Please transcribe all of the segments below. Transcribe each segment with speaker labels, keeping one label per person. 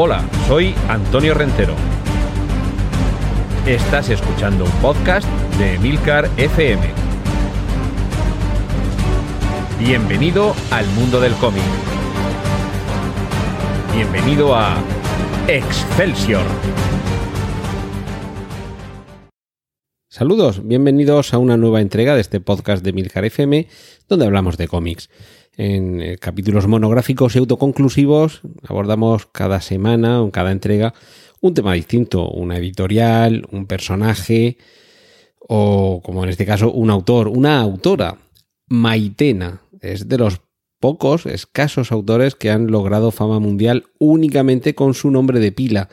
Speaker 1: Hola, soy Antonio Rentero. Estás escuchando un podcast de Milcar FM. Bienvenido al mundo del cómic. Bienvenido a Excelsior.
Speaker 2: Saludos, bienvenidos a una nueva entrega de este podcast de Milcar FM, donde hablamos de cómics. En eh, capítulos monográficos y autoconclusivos abordamos cada semana o en cada entrega un tema distinto, una editorial, un personaje o, como en este caso, un autor, una autora. Maitena es de los pocos, escasos autores que han logrado fama mundial únicamente con su nombre de pila.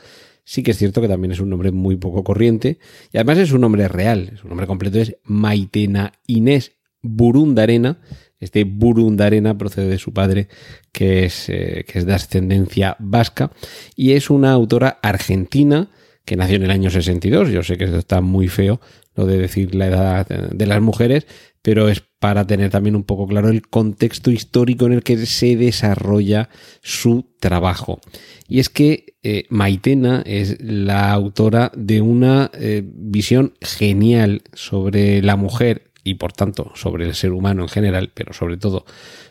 Speaker 2: Sí que es cierto que también es un nombre muy poco corriente y además es un nombre real. Su nombre completo es Maitena Inés Burundarena. Este Burundarena procede de su padre, que es, eh, que es de ascendencia vasca, y es una autora argentina que nació en el año 62. Yo sé que esto está muy feo, lo de decir la edad de las mujeres, pero es para tener también un poco claro el contexto histórico en el que se desarrolla su trabajo. Y es que eh, Maitena es la autora de una eh, visión genial sobre la mujer y por tanto sobre el ser humano en general, pero sobre todo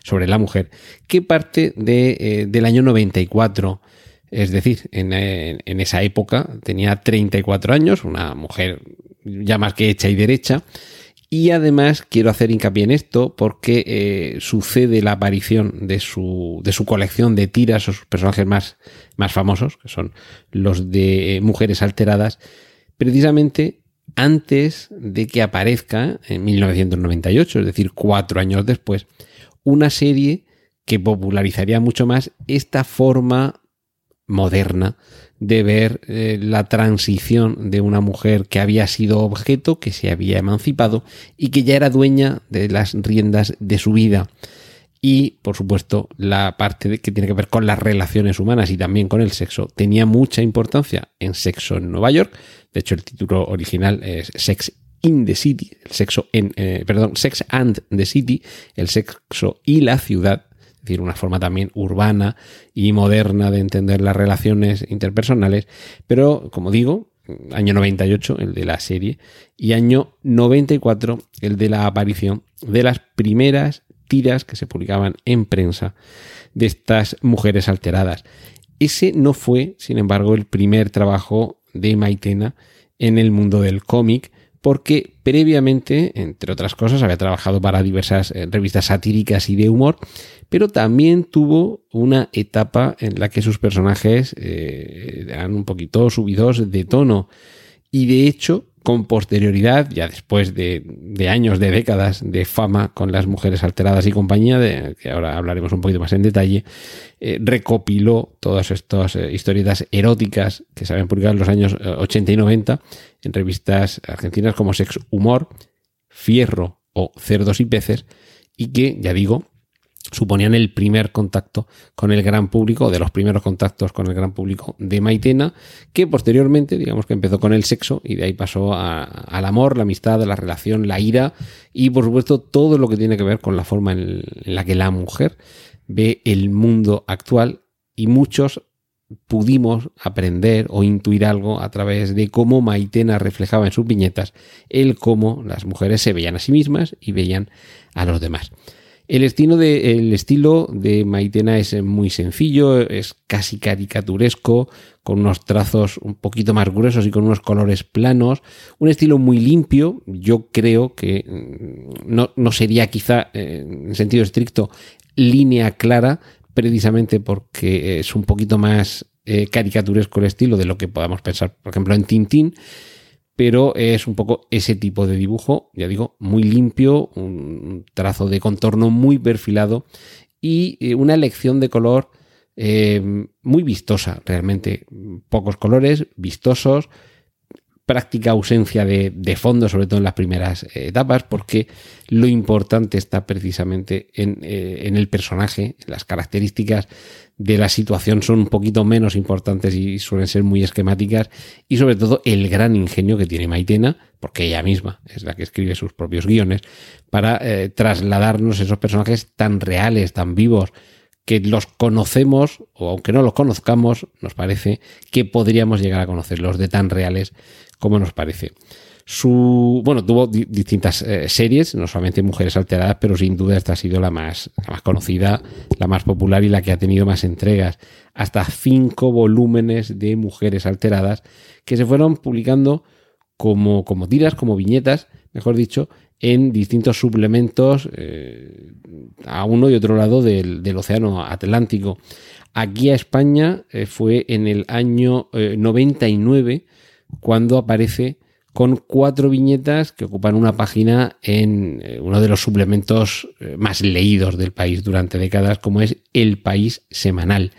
Speaker 2: sobre la mujer, que parte de, eh, del año 94. Es decir, en, en, esa época tenía 34 años, una mujer ya más que hecha y derecha, y además quiero hacer hincapié en esto porque eh, sucede la aparición de su, de su colección de tiras o sus personajes más, más famosos, que son los de Mujeres Alteradas, precisamente antes de que aparezca en 1998, es decir, cuatro años después, una serie que popularizaría mucho más esta forma moderna de ver eh, la transición de una mujer que había sido objeto, que se había emancipado y que ya era dueña de las riendas de su vida. Y, por supuesto, la parte que tiene que ver con las relaciones humanas y también con el sexo tenía mucha importancia en Sexo en Nueva York. De hecho, el título original es Sex in the City, el sexo en, eh, perdón, Sex and the City, el sexo y la ciudad decir, una forma también urbana y moderna de entender las relaciones interpersonales, pero como digo, año 98 el de la serie y año 94 el de la aparición de las primeras tiras que se publicaban en prensa de estas mujeres alteradas. Ese no fue, sin embargo, el primer trabajo de Maitena en el mundo del cómic, porque previamente, entre otras cosas, había trabajado para diversas eh, revistas satíricas y de humor, pero también tuvo una etapa en la que sus personajes eh, eran un poquito subidos de tono. Y de hecho, con posterioridad, ya después de, años, de décadas de fama con las mujeres alteradas y compañía, de, que ahora hablaremos un poquito más en detalle, eh, recopiló todas estas eh, historietas eróticas que se habían publicado en los años 80 y 90 en revistas argentinas como Sex Humor, Fierro o Cerdos y Peces, y que, ya digo, suponían el primer contacto con el gran público, de los primeros contactos con el gran público de Maitena, que posteriormente, digamos que empezó con el sexo y de ahí pasó al amor, la amistad, la relación, la ira y por supuesto todo lo que tiene que ver con la forma en, la que la mujer ve el mundo actual y muchos pudimos aprender o intuir algo a través de cómo Maitena reflejaba en sus viñetas el cómo las mujeres se veían a sí mismas y veían a los demás. El estilo, de, Maitena es muy sencillo, es casi caricaturesco, con unos trazos un poquito más gruesos y con unos colores planos. Un estilo muy limpio. Yo creo que mm, no, no sería quizá, eh, en sentido estricto, línea clara, precisamente porque es un poquito más eh, caricaturesco el estilo de lo que podamos pensar, por ejemplo, en Tintín pero es un poco ese tipo de dibujo, ya digo, muy limpio, un trazo de contorno muy perfilado y eh, una elección de color eh, muy vistosa, realmente. Pocos colores, vistosos, práctica ausencia de, fondo, sobre todo en las primeras eh, etapas, porque lo importante está precisamente en, en el personaje, las características de la situación son un poquito menos importantes y suelen ser muy esquemáticas y sobre todo el gran ingenio que tiene Maitena, porque ella misma es la que escribe sus propios guiones, para eh, trasladarnos esos personajes tan reales, tan vivos, que los conocemos, o aunque no los conozcamos, nos parece que podríamos llegar a conocerlos de tan reales como nos parece. Su, bueno, tuvo distintas eh, series, no solamente Mujeres Alteradas, pero sin duda esta ha sido la más, la más conocida, la más popular y la que ha tenido más entregas. Hasta cinco volúmenes de Mujeres Alteradas que se fueron publicando como, como tiras, como viñetas, mejor dicho, en distintos suplementos eh, a uno y otro lado del, Océano Atlántico. Aquí a España eh, fue en el año 99 cuando aparece con cuatro viñetas que ocupan una página en eh, uno de los suplementos eh, más leídos del país durante décadas, como es El País Semanal.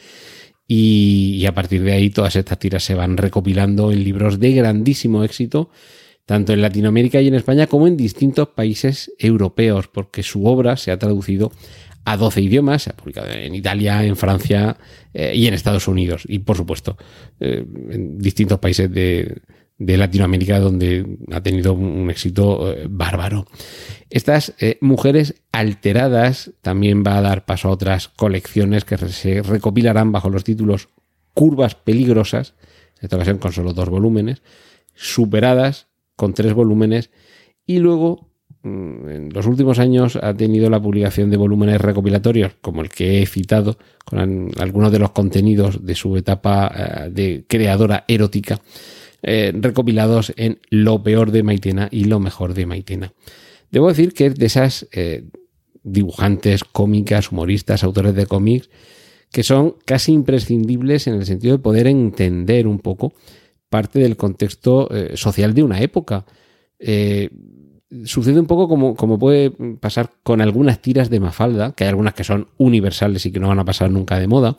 Speaker 2: Y, a partir de ahí todas estas tiras se van recopilando en libros de grandísimo éxito, tanto en Latinoamérica y en España como en distintos países europeos, porque su obra se ha traducido a 12 idiomas, se ha publicado en Italia, en Francia eh, y en Estados Unidos, y por supuesto en distintos países de, Latinoamérica donde ha tenido un éxito eh, bárbaro. Estas eh, mujeres alteradas también va a dar paso a otras colecciones que se recopilarán bajo los títulos Curvas peligrosas, en esta ocasión con solo dos volúmenes, Superadas con tres volúmenes y luego en los últimos años ha tenido la publicación de volúmenes recopilatorios como el que he citado con algunos de los contenidos de su etapa eh, de creadora erótica eh, recopilados en Lo peor de Maitena y Lo mejor de Maitena. Debo decir que es de esas eh, dibujantes, cómicas, humoristas, autores de cómics, que son casi imprescindibles en el sentido de poder entender un poco parte del contexto eh, social de una época. Sucede un poco como, como, puede pasar con algunas tiras de Mafalda, que hay algunas que son universales y que no van a pasar nunca de moda,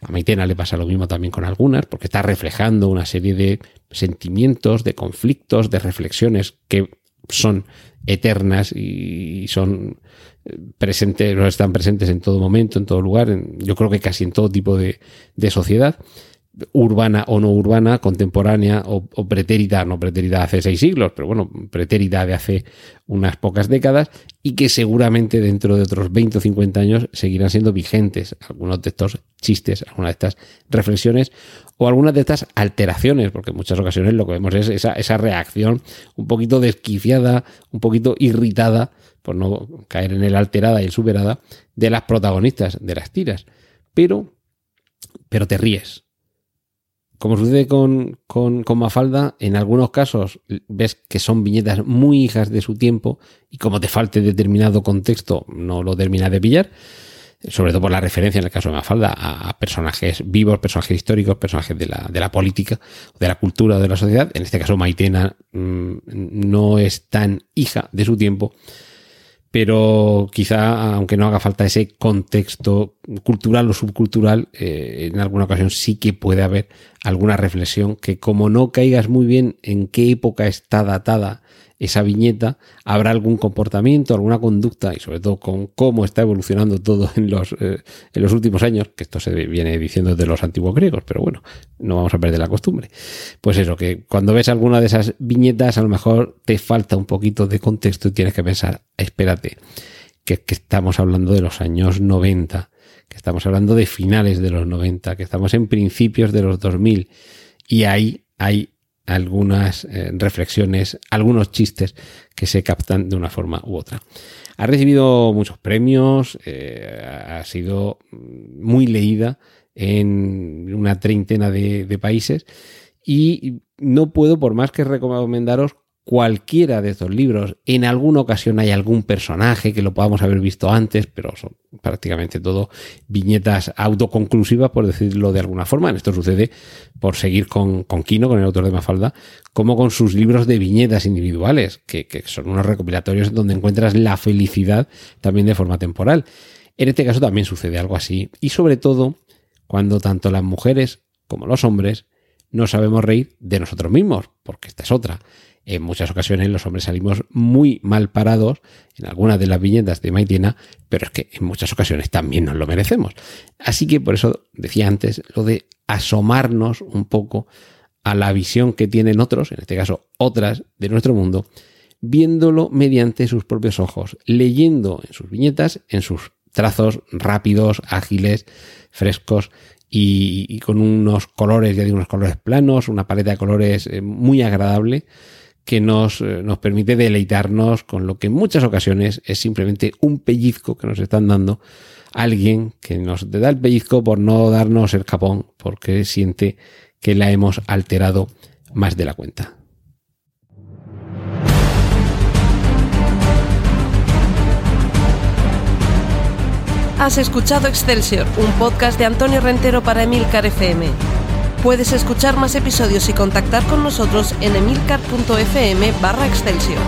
Speaker 2: a Maitena le pasa lo mismo también con algunas, porque está reflejando una serie de sentimientos, de conflictos, de reflexiones que son eternas y son eh, presentes, están presentes en todo momento, en todo lugar, yo creo que casi en todo tipo de sociedad urbana o no urbana, contemporánea o, pretérita, no pretérita hace seis siglos, pero bueno, pretérita de hace unas pocas décadas y que seguramente dentro de otros 20 o 50 años seguirán siendo vigentes algunos de estos chistes, algunas de estas reflexiones o algunas de estas alteraciones, porque en muchas ocasiones lo que vemos es esa, esa reacción un poquito desquiciada, un poquito irritada, por no caer en el alterada y el superada, de las protagonistas de las tiras. Pero, pero te ríes, como sucede con, con, Mafalda, en algunos casos ves que son viñetas muy hijas de su tiempo y como te falte determinado contexto no lo terminas de pillar, sobre todo por la referencia en el caso de Mafalda a, personajes vivos, personajes históricos, personajes de la, de la política, de la cultura, de la sociedad. En este caso Maitena mm, no es tan hija de su tiempo pero quizá, aunque no haga falta ese contexto cultural o subcultural, eh, en alguna ocasión sí que puede haber alguna reflexión que como no caigas muy bien en qué época está datada esa viñeta, habrá algún comportamiento, alguna conducta y sobre todo con cómo está evolucionando todo en los, eh, en los últimos años, que esto se viene diciendo de los antiguos griegos, pero bueno, no vamos a perder la costumbre. Pues eso, que cuando ves alguna de esas viñetas a lo mejor te falta un poquito de contexto y tienes que pensar, espérate, que, que estamos hablando de los años 90, que estamos hablando de finales de los 90, que estamos en principios de los 2000 y ahí hay algunas eh, reflexiones, algunos chistes que se captan de una forma u otra. Ha recibido muchos premios, eh, ha sido muy leída en una treintena de, de países y no puedo, por más que recomendaros cualquiera de estos libros. En alguna ocasión hay algún personaje que lo podamos haber visto antes, pero son prácticamente todo viñetas autoconclusivas, por decirlo de alguna forma. Esto sucede por seguir con, con Kino, con el autor de Mafalda, como con sus libros de viñetas individuales, que, que son unos recopilatorios donde encuentras la felicidad también de forma temporal. En este caso también sucede algo así, y sobre todo cuando tanto las mujeres como los hombres no sabemos reír de nosotros mismos, porque esta es otra en muchas ocasiones los hombres salimos muy mal parados en algunas de las viñetas de Maitena, pero es que en muchas ocasiones también nos lo merecemos. Así que por eso decía antes lo de asomarnos un poco a la visión que tienen otros, en este caso otras de nuestro mundo, viéndolo mediante sus propios ojos, leyendo en sus viñetas, en sus trazos rápidos, ágiles, frescos y, con unos colores, ya digo, unos colores planos, una paleta de colores eh, muy agradable que nos, eh, nos permite deleitarnos con lo que en muchas ocasiones es simplemente un pellizco que nos están dando alguien que nos da el pellizco por no darnos el capón porque siente que la hemos alterado más de la cuenta.
Speaker 3: Has escuchado Excelsior, un podcast de Antonio Rentero para Emilcar FM. Puedes escuchar más episodios y contactar con nosotros en emilcar.fm barra Excelsior.